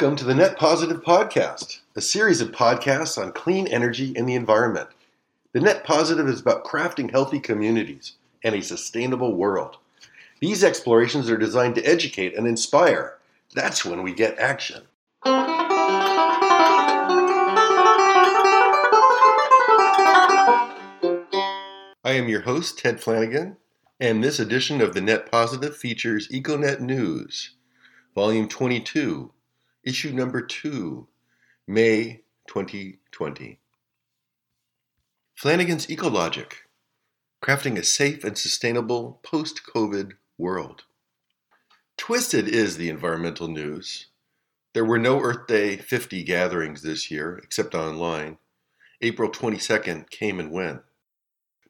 Welcome to the Net Positive Podcast, a series of podcasts on clean energy and the environment. The Net Positive is about crafting healthy communities and a sustainable world. These explorations are designed to educate and inspire. That's when we get action. I am your host, Ted Flanigan, and this edition of the Net Positive features EcoNet News, Volume 22, Issue Number 2, May 2020. Flanigan's Ecologic Crafting a Safe and Sustainable Post COVID World. Twisted is the environmental news. There were no Earth Day 50 gatherings this year, except online. April 22nd came and went.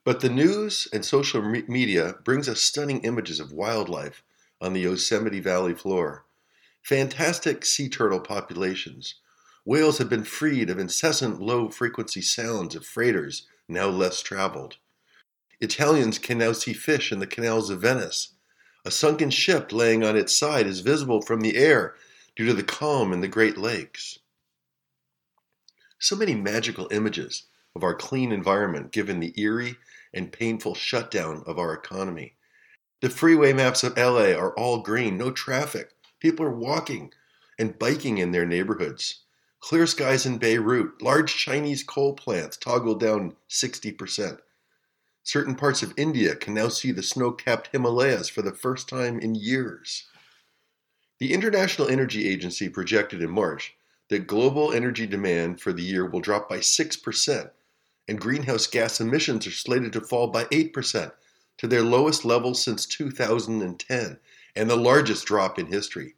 But the news and social media brings us stunning images of wildlife on the Yosemite Valley floor. Fantastic sea turtle populations. Whales have been freed of incessant low frequency sounds of freighters now less traveled. Italians can now see fish in the canals of Venice. A sunken ship laying on its side is visible from the air due to the calm in the Great Lakes. So many magical images of our clean environment given the eerie and painful shutdown of our economy. The freeway maps of LA are all green, no traffic. People are walking and biking in their neighborhoods. Clear skies in Beirut, large Chinese coal plants toggle down 60%. Certain parts of India can now see the snow capped Himalayas for the first time in years. The International Energy Agency projected in March that global energy demand for the year will drop by 6%, and greenhouse gas emissions are slated to fall by 8% to their lowest level since 2010 and the largest drop in history.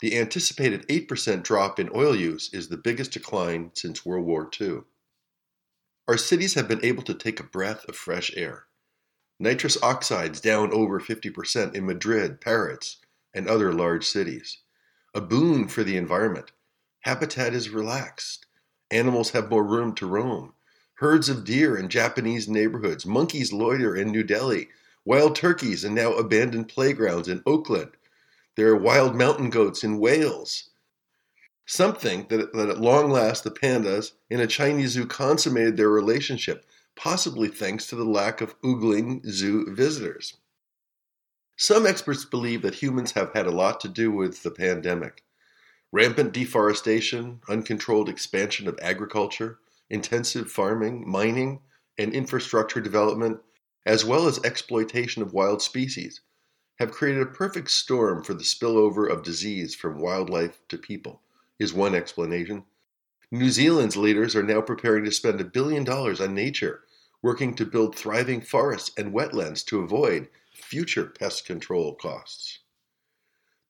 The anticipated 8% drop in oil use is the biggest decline since World War II. Our cities have been able to take a breath of fresh air. Nitrous oxides down over 50% in Madrid, Paris, and other large cities. A boon for the environment. Habitat is relaxed. Animals have more room to roam. Herds of deer in Japanese neighborhoods. Monkeys loiter in New Delhi. Wild turkeys in now abandoned playgrounds in Oakland. There are wild mountain goats in Wales. Something that, that at long last the pandas in a Chinese zoo consummated their relationship, possibly thanks to the lack of oogling zoo visitors. Some experts believe that humans have had a lot to do with the pandemic. Rampant deforestation, uncontrolled expansion of agriculture, intensive farming, mining, and infrastructure development, as well as exploitation of wild species, have created a perfect storm for the spillover of disease from wildlife to people, is one explanation. New Zealand's leaders are now preparing to spend a billion dollars on nature, working to build thriving forests and wetlands to avoid future pest control costs.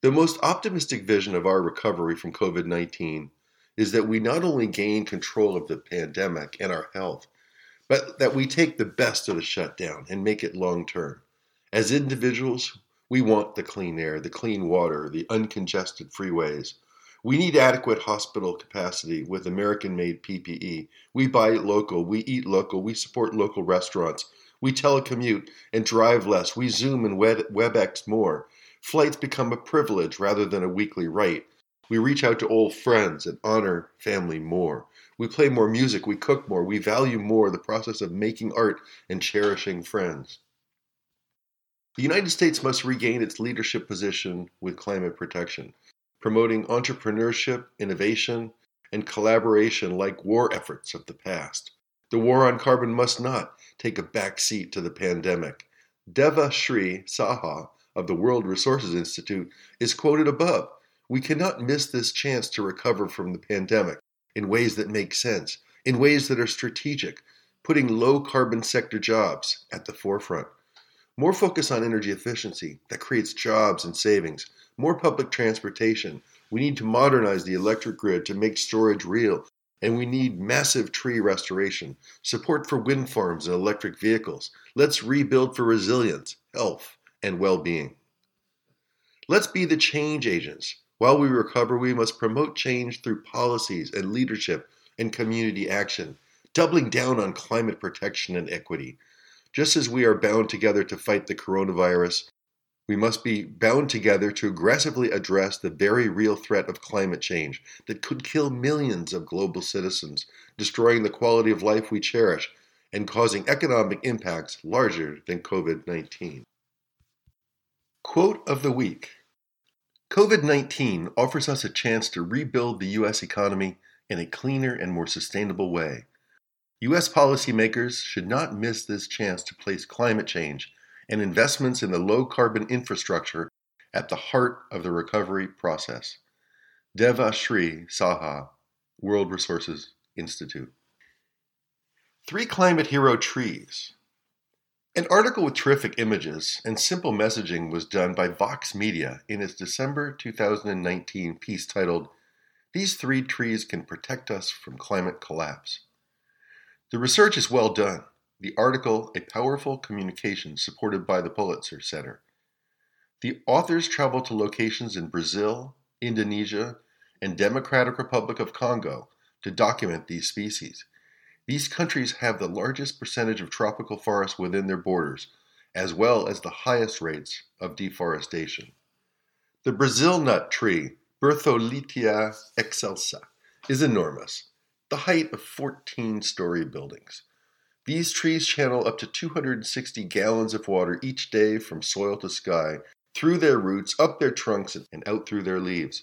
The most optimistic vision of our recovery from COVID 19 is that we not only gain control of the pandemic and our health, but that we take the best of the shutdown and make it long term. As individuals, we want the clean air, the clean water, the uncongested freeways. We need adequate hospital capacity with American made PPE. We buy local, we eat local, we support local restaurants, we telecommute and drive less, we Zoom and WebEx more. Flights become a privilege rather than a weekly right. We reach out to old friends and honor family more. We play more music, we cook more, we value more the process of making art and cherishing friends. The United States must regain its leadership position with climate protection, promoting entrepreneurship, innovation, and collaboration like war efforts of the past. The war on carbon must not take a back seat to the pandemic. Devashree Saha of the World Resources Institute is quoted above we cannot miss this chance to recover from the pandemic in ways that make sense, in ways that are strategic, putting low carbon sector jobs at the forefront. More focus on energy efficiency that creates jobs and savings, more public transportation. We need to modernize the electric grid to make storage real, and we need massive tree restoration, support for wind farms and electric vehicles. Let's rebuild for resilience, health, and well being. Let's be the change agents while we recover, we must promote change through policies and leadership and community action, doubling down on climate protection and equity. Just as we are bound together to fight the coronavirus, We must be bound together to aggressively address the very real threat of climate change that could kill millions of global citizens, destroying the quality of life we cherish and causing economic impacts larger than COVID 19. Quote of the Week COVID 19 offers us a chance to rebuild the U.S. economy in a cleaner and more sustainable way. U.S. policymakers should not miss this chance to place climate change and investments in the low carbon infrastructure at the heart of the recovery process. Devashree Saha, World Resources Institute. Three Climate Hero Trees. An article with terrific images and simple messaging was done by Vox Media in its December 2019 piece titled, These Three Trees Can Protect Us from Climate Collapse. The research is well done the article A Powerful Communication supported by the Pulitzer Center. The authors traveled to locations in Brazil, Indonesia, and Democratic Republic of Congo to document these species. These countries have the largest percentage of tropical forests within their borders, as well as the highest rates of deforestation. The Brazil nut tree, Bertholletia excelsa, is enormous, the height of 14 story buildings. These trees channel up to 260 gallons of water each day from soil to sky, through their roots, up their trunks, and out through their leaves.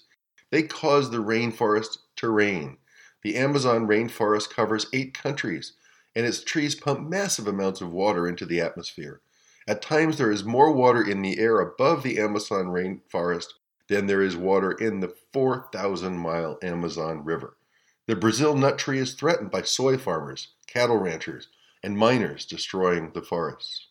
They cause the rainforest to rain. The Amazon rainforest covers eight countries, and its trees pump massive amounts of water into the atmosphere. At times, there is more water in the air above the Amazon rainforest than there is water in the 4,000 mile Amazon River. The Brazil nut tree is threatened by soy farmers, cattle ranchers, and miners destroying the forests.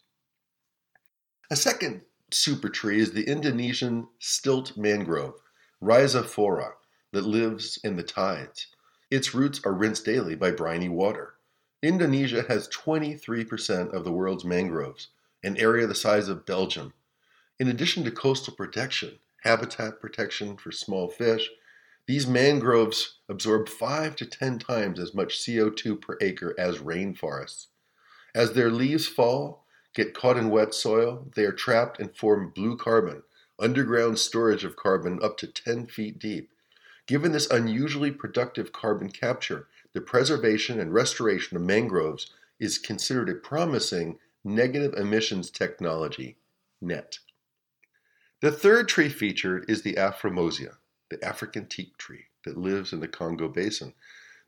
A second super tree is the Indonesian stilt mangrove, Rhizophora, that lives in the tides. Its roots are rinsed daily by briny water. Indonesia has 23% of the world's mangroves, an area the size of Belgium. In addition to coastal protection, habitat protection for small fish, these mangroves absorb 5 to 10 times as much CO2 per acre as rainforests. As their leaves fall, get caught in wet soil, they are trapped and form blue carbon, underground storage of carbon up to 10 feet deep. Given this unusually productive carbon capture, the preservation and restoration of mangroves is considered a promising negative emissions technology, NET. The third tree featured is the Afrormosia, the African teak tree that lives in the Congo Basin,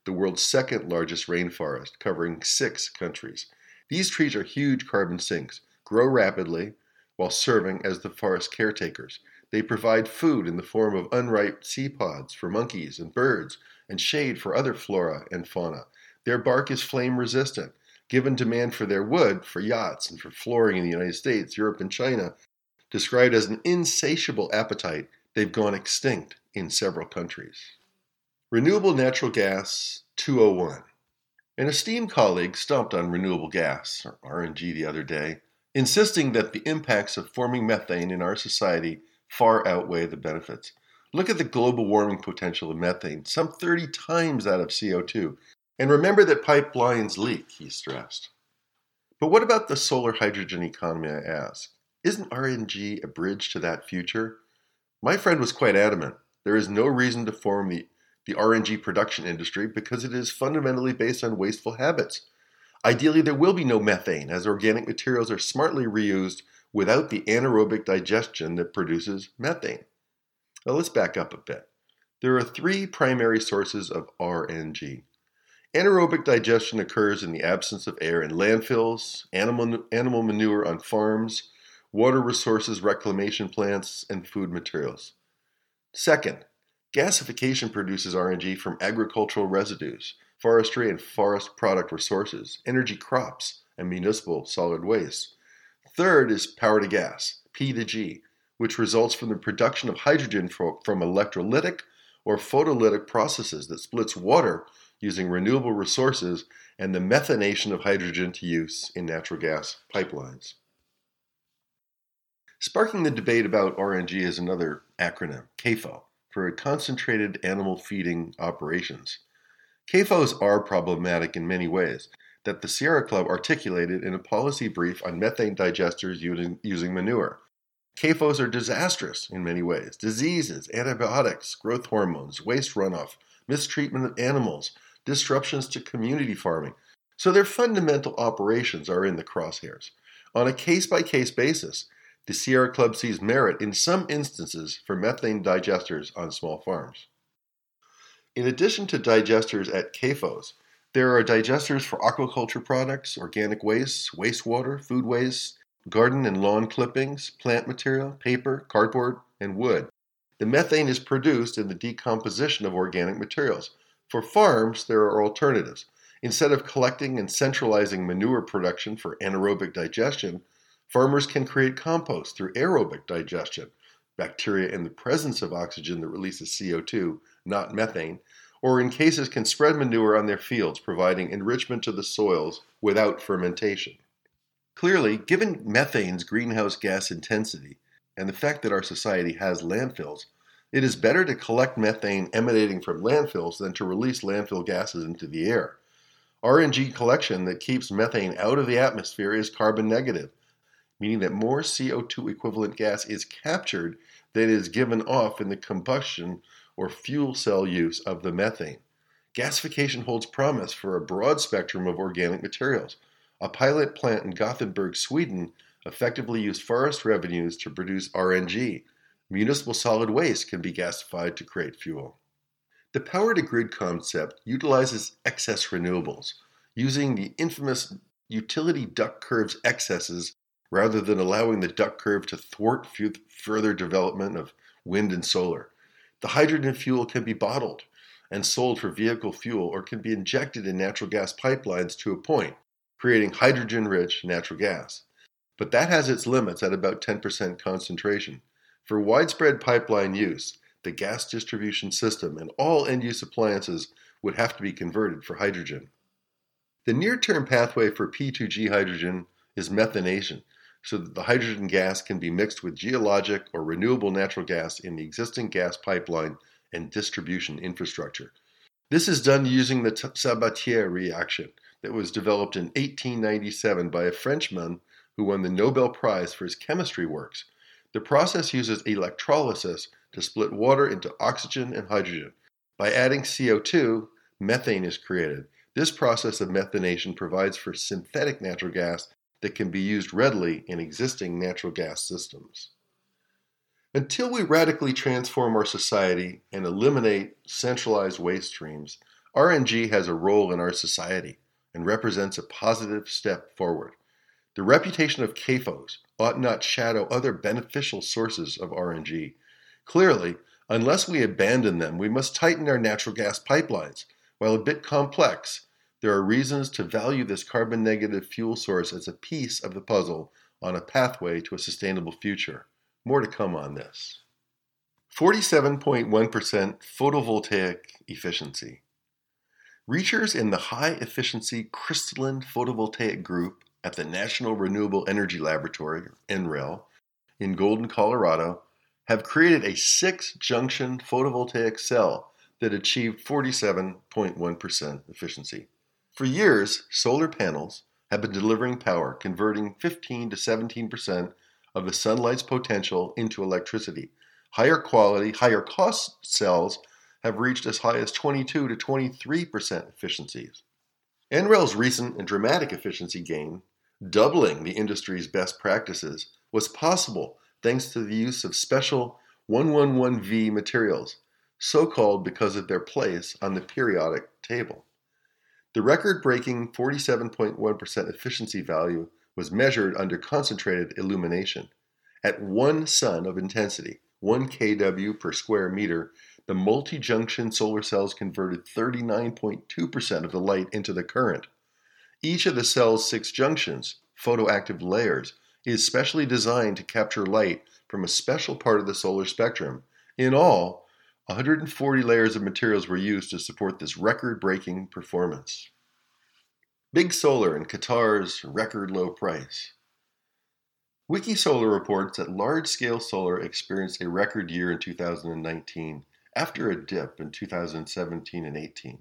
the world's second largest rainforest, covering six countries. These trees are huge carbon sinks, grow rapidly while serving as the forest caretakers. They provide food in the form of unripe sea pods for monkeys and birds, and shade for other flora and fauna. Their bark is flame resistant. Given demand for their wood for yachts and for flooring in the United States, Europe, and China, described as an insatiable appetite, they've gone extinct in several countries. Renewable natural gas 201. An esteemed colleague stumped on renewable gas, or RNG, the other day, insisting that the impacts of forming methane in our society far outweigh the benefits. Look at the global warming potential of methane, some 30 times that of CO2. And remember that pipelines leak, he stressed. But what about the solar hydrogen economy, I ask? Isn't RNG a bridge to that future? My friend was quite adamant. There is no reason to form the the RNG production industry because it is fundamentally based on wasteful habits. Ideally, there will be no methane as organic materials are smartly reused without the anaerobic digestion that produces methane. Now let's back up a bit. There are three primary sources of RNG. Anaerobic digestion occurs in the absence of air in landfills, animal, animal manure on farms, water resources reclamation plants, and food materials. Second, Gasification produces RNG from agricultural residues, forestry and forest product resources, energy crops, and municipal solid waste. Third is power to gas, P to G, which results from the production of hydrogen from electrolytic or photolytic processes that splits water using renewable resources and the methanation of hydrogen to use in natural gas pipelines. Sparking the debate about RNG is another acronym, CAFO, for concentrated animal feeding operations. CAFOs are problematic in many ways that the Sierra Club articulated in a policy brief on methane digesters using, using manure. CAFOs are disastrous in many ways diseases, antibiotics, growth hormones, waste runoff, mistreatment of animals, disruptions to community farming. So their fundamental operations are in the crosshairs. On a case by case basis, the Sierra Club sees merit in some instances for methane digesters on small farms. In addition to digesters at CAFOs, there are digesters for aquaculture products, organic wastes, wastewater, food waste, garden and lawn clippings, plant material, paper, cardboard, and wood. The methane is produced in the decomposition of organic materials. For farms, there are alternatives. Instead of collecting and centralizing manure production for anaerobic digestion, farmers can create compost through aerobic digestion, bacteria in the presence of oxygen that releases CO2, not methane, or in cases can spread manure on their fields, providing enrichment to the soils without fermentation. Clearly, given methane's greenhouse gas intensity and the fact that our society has landfills, it is better to collect methane emanating from landfills than to release landfill gases into the air. RNG collection that keeps methane out of the atmosphere is carbon negative, meaning that more CO2 equivalent gas is captured than is given off in the combustion or fuel cell use of the methane. Gasification holds promise for a broad spectrum of organic materials, a pilot plant in Gothenburg, Sweden, effectively used forest revenues to produce RNG. Municipal solid waste can be gasified to create fuel. The power to grid concept utilizes excess renewables, using the infamous utility duck curve's excesses rather than allowing the duck curve to thwart further development of wind and solar. The hydrogen fuel can be bottled and sold for vehicle fuel or can be injected in natural gas pipelines to a point, creating hydrogen rich natural gas. But that has its limits at about 10% concentration. For widespread pipeline use, the gas distribution system and all end use appliances would have to be converted for hydrogen. The near term pathway for P2G hydrogen is methanation, so that the hydrogen gas can be mixed with geologic or renewable natural gas in the existing gas pipeline and distribution infrastructure. This is done using the Sabatier reaction, that was developed in 1897 by a Frenchman who won the Nobel Prize for his chemistry works. The process uses electrolysis to split water into oxygen and hydrogen. By adding CO2, methane is created. This process of methanation provides for synthetic natural gas that can be used readily in existing natural gas systems. Until we radically transform our society and eliminate centralized waste streams, RNG has a role in our society and represents a positive step forward. The reputation of CAFOs ought not shadow other beneficial sources of RNG. Clearly, unless we abandon them, we must tighten our natural gas pipelines. While a bit complex, there are reasons to value this carbon negative fuel source as a piece of the puzzle on a pathway to a sustainable future. More to come on this. 47.1% photovoltaic efficiency. Researchers in the High Efficiency Crystalline Photovoltaic Group at the National Renewable Energy Laboratory, NREL, in Golden, Colorado, have created a six junction photovoltaic cell that achieved 47.1% efficiency. For years, solar panels have been delivering power, converting 15 to 17% of the sunlight's potential into electricity. Higher quality, higher cost cells have reached as high as 22 to 23% efficiencies. NREL's recent and dramatic efficiency gain, doubling the industry's best practices, was possible thanks to the use of special III-V materials, so called because of their place on the periodic table. The record breaking 47.1% efficiency value was measured under concentrated illumination. At one sun of intensity, 1 kW per square meter, the multi-junction solar cells converted 39.2% of the light into the current. Each of the cell's six junctions, photoactive layers, is specially designed to capture light from a special part of the solar spectrum. In all, 140 layers of materials were used to support this record-breaking performance. Big Solar and Qatar's record low price. Wikisolar reports that large-scale solar experienced a record year in 2019 after a dip in 2017 and 18.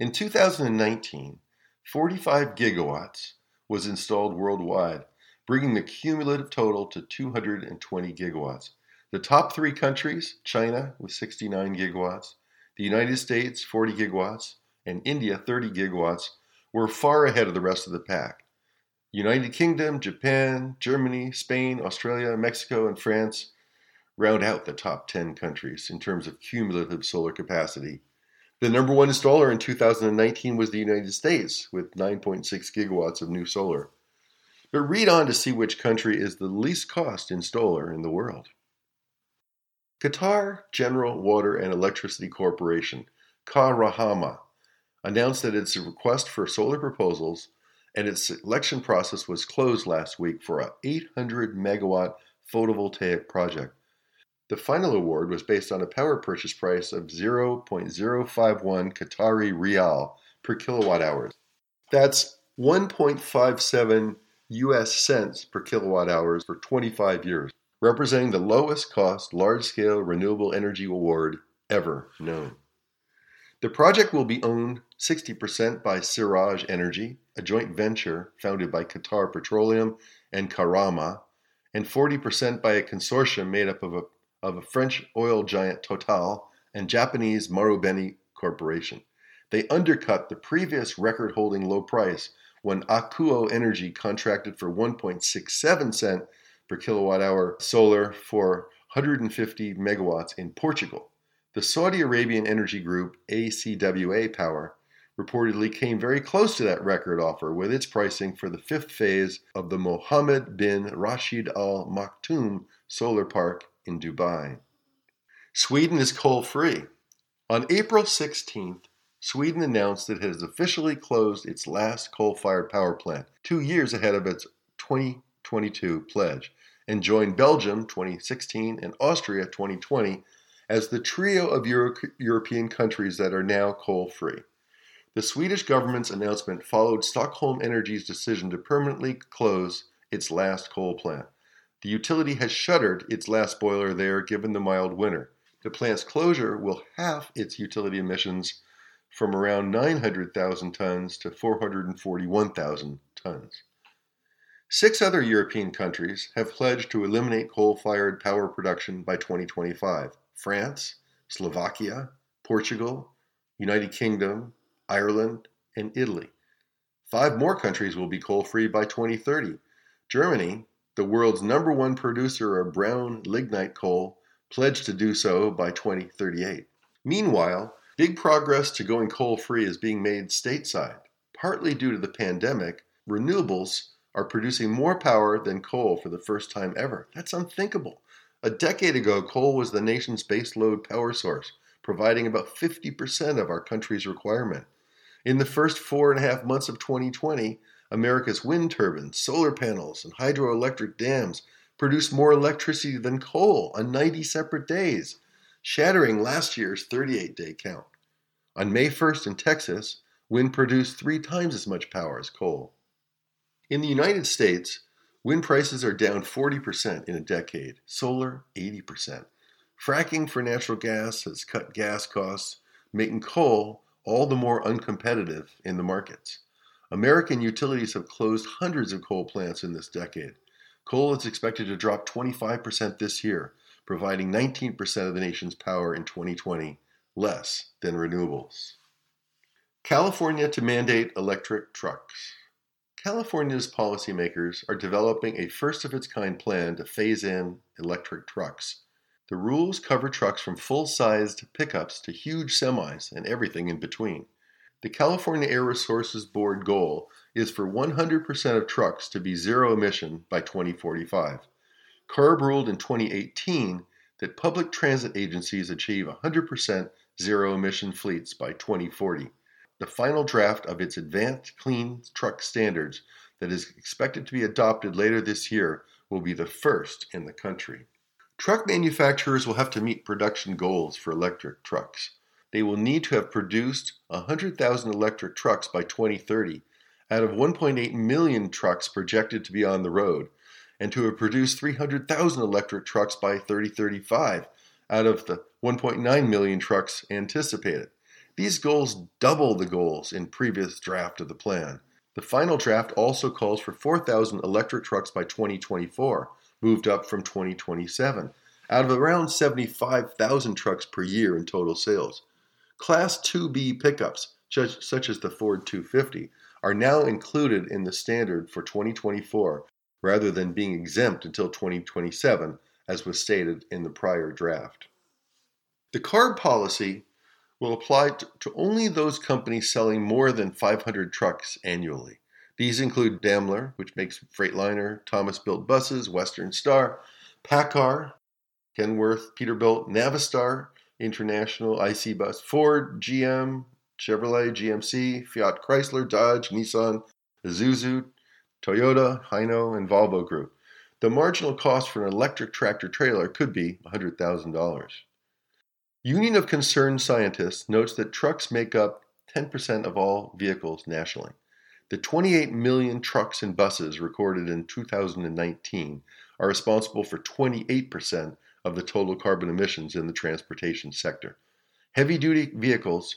In 2019, 45 gigawatts was installed worldwide, bringing the cumulative total to 220 gigawatts. The top three countries China with 69 gigawatts, the United States 40 gigawatts, and India 30 gigawatts were far ahead of the rest of the pack. United Kingdom, Japan, Germany, Spain, Australia, Mexico, and France round out the top 10 countries in terms of cumulative solar capacity. The number one installer in 2019 was the United States with 9.6 gigawatts of new solar. But read on to see which country is the least cost installer in the world. Qatar General Water and Electricity Corporation, Kahramaa, announced that its request for solar proposals and its selection process was closed last week for a 800 megawatt photovoltaic project. The final award was based on a power purchase price of 0.051 Qatari rial per kilowatt hour. That's 1.57 US cents per kilowatt hours for 25 years, representing the lowest cost large scale renewable energy award ever known. The project will be owned 60% by Siraj Energy, a joint venture founded by Qatar Petroleum and Kahramaa, and 40% by a consortium made up of a, of a French oil giant Total and Japanese Marubeni Corporation. They undercut the previous record holding low price when Akuo Energy contracted for 1.67 cent per kilowatt hour solar for 150 megawatts in Portugal. The Saudi Arabian energy group ACWA Power reportedly came very close to that record offer with its pricing for the fifth phase of the Mohammed bin Rashid Al Maktoum solar park in Dubai. Sweden is coal free. On April 16th, Sweden announced that it has officially closed its last coal fired power plant, two years ahead of its 2022 pledge, and joined Belgium 2016 and Austria 2020 as the trio of Euro- European countries that are now coal free. The Swedish government's announcement followed Stockholm Energy's decision to permanently close its last coal plant. The utility has shuttered its last boiler there given the mild winter. The plant's closure will halve its utility emissions from around 900,000 tons to 441,000 tons. Six other European countries have pledged to eliminate coal fired power production by 2025 France, Slovakia, Portugal, United Kingdom, Ireland, and Italy. Five more countries will be coal free by 2030. Germany, the world's number one producer of brown lignite coal, pledged to do so by 2038. Meanwhile, big progress to going coal free is being made stateside. Partly due to the pandemic, renewables are producing more power than coal for the first time ever. That's unthinkable. A decade ago, coal was the nation's baseload power source, providing about 50% of our country's requirement. In the first four and a half months of 2020, America's wind turbines, solar panels, and hydroelectric dams produced more electricity than coal on 90 separate days, shattering last year's 38 day count. On May 1st in Texas, wind produced three times as much power as coal. In the United States, wind prices are down 40% in a decade, solar 80%. Fracking for natural gas has cut gas costs, making coal all the more uncompetitive in the markets. American utilities have closed hundreds of coal plants in this decade. Coal is expected to drop 25% this year, providing 19% of the nation's power in 2020, less than renewables. California to mandate electric trucks. California's policymakers are developing a first of its kind plan to phase in electric trucks. The rules cover trucks from full sized pickups to huge semis and everything in between. The California Air Resources Board goal is for 100% of trucks to be zero emission by 2045. CARB ruled in 2018 that public transit agencies achieve 100% zero emission fleets by 2040. The final draft of its Advanced Clean Truck Standards, that is expected to be adopted later this year, will be the first in the country. Truck manufacturers will have to meet production goals for electric trucks. They will need to have produced 100,000 electric trucks by 2030 out of 1.8 million trucks projected to be on the road, and to have produced 300,000 electric trucks by 3035 out of the 1.9 million trucks anticipated. These goals double the goals in previous draft of the plan. The final draft also calls for 4,000 electric trucks by 2024, moved up from 2027, out of around 75,000 trucks per year in total sales. Class 2B pickups, such as the Ford 250, are now included in the standard for 2024 rather than being exempt until 2027, as was stated in the prior draft. The CARB policy will apply to only those companies selling more than 500 trucks annually. These include Daimler, which makes Freightliner, Thomas Built Buses, Western Star, PACCAR, Kenworth, Peterbilt, Navistar, International, IC Bus, Ford, GM, Chevrolet, GMC, Fiat Chrysler, Dodge, Nissan, Isuzu, Toyota, Hino, and Volvo Group. The marginal cost for an electric tractor trailer could be $100,000. Union of Concerned Scientists notes that trucks make up 10% of all vehicles nationally. The 28 million trucks and buses recorded in 2019 are responsible for 28% of the total carbon emissions in the transportation sector. Heavy duty vehicles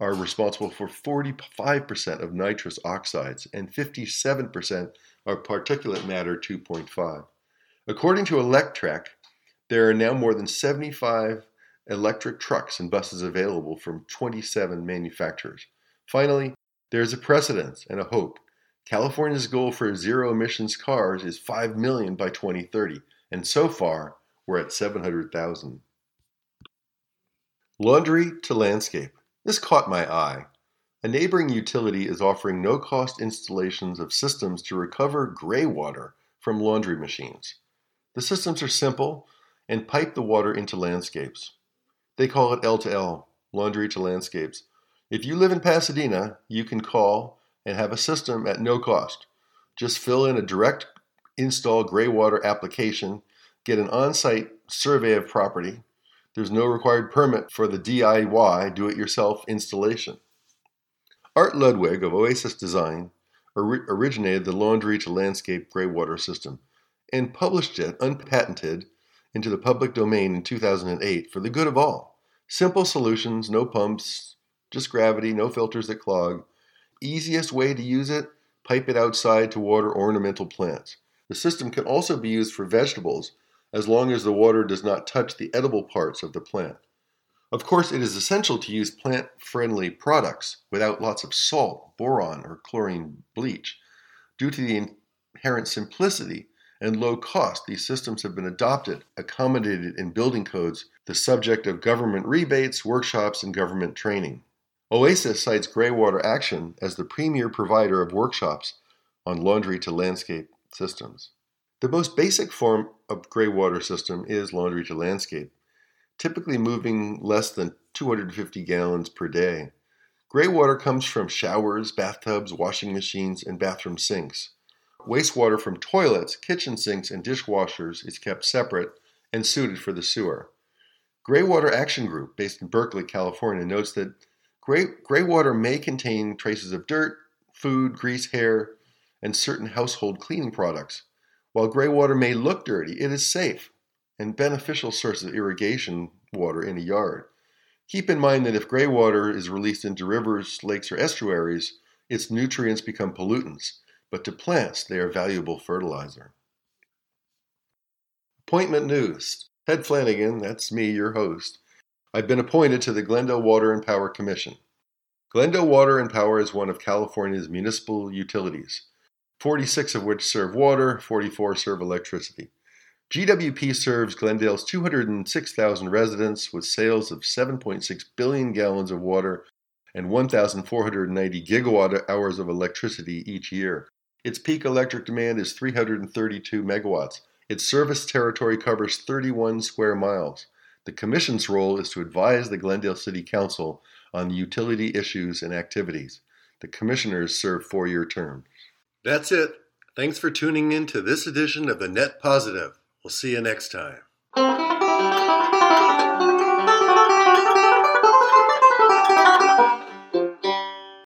are responsible for 45% of nitrous oxides and 57% of particulate matter 2.5. According to Electrek, there are now more than 75 electric trucks and buses available from 27 manufacturers. Finally, there is a precedence and a hope. California's goal for zero emissions cars is 5 million by 2030, and so far, we're at 700,000. Laundry to landscape. This caught my eye. A neighboring utility is offering no cost installations of systems to recover gray water from laundry machines. The systems are simple and pipe the water into landscapes. They call it L2L, laundry to landscapes. If you live in Pasadena, you can call and have a system at no cost. Just fill in a direct install gray water application, get an on site survey of property. There's no required permit for the DIY do it yourself installation. Art Ludwig of Oasis Design originated the laundry to landscape gray water system and published it unpatented into the public domain in 2008 for the good of all. Simple solutions, no pumps, just gravity, no filters that clog. Easiest way to use it pipe it outside to water ornamental plants. The system can also be used for vegetables as long as the water does not touch the edible parts of the plant. Of course, it is essential to use plant friendly products without lots of salt, boron, or chlorine bleach. Due to the inherent simplicity and low cost, these systems have been adopted, accommodated in building codes, the subject of government rebates, workshops, and government training. Oasis cites Graywater Action as the premier provider of workshops on laundry to landscape systems. The most basic form of graywater system is laundry to landscape, typically moving less than 250 gallons per day. Graywater comes from showers, bathtubs, washing machines, and bathroom sinks. Wastewater from toilets, kitchen sinks, and dishwashers is kept separate and suited for the sewer. Graywater Action Group, based in Berkeley, California, notes that gray, graywater may contain traces of dirt, food, grease, hair, and certain household cleaning products. While graywater may look dirty, it is safe and beneficial source of irrigation water in a yard. Keep in mind that if graywater is released into rivers, lakes, or estuaries, its nutrients become pollutants but to plants they are valuable fertilizer. Appointment news. Ted Flanigan, that's me, your host. I've been appointed to the Glendale Water and Power Commission. Glendale Water and Power is one of California's municipal utilities, 46 of which serve water, 44 serve electricity. GWP serves Glendale's 206,000 residents with sales of 7.6 billion gallons of water and 1,490 gigawatt hours of electricity each year. Its peak electric demand is 332 megawatts. Its service territory covers 31 square miles. The Commission's role is to advise the Glendale City Council on utility issues and activities. The Commissioners serve four year terms. That's it. Thanks for tuning in to this edition of the Net Positive. We'll see you next time.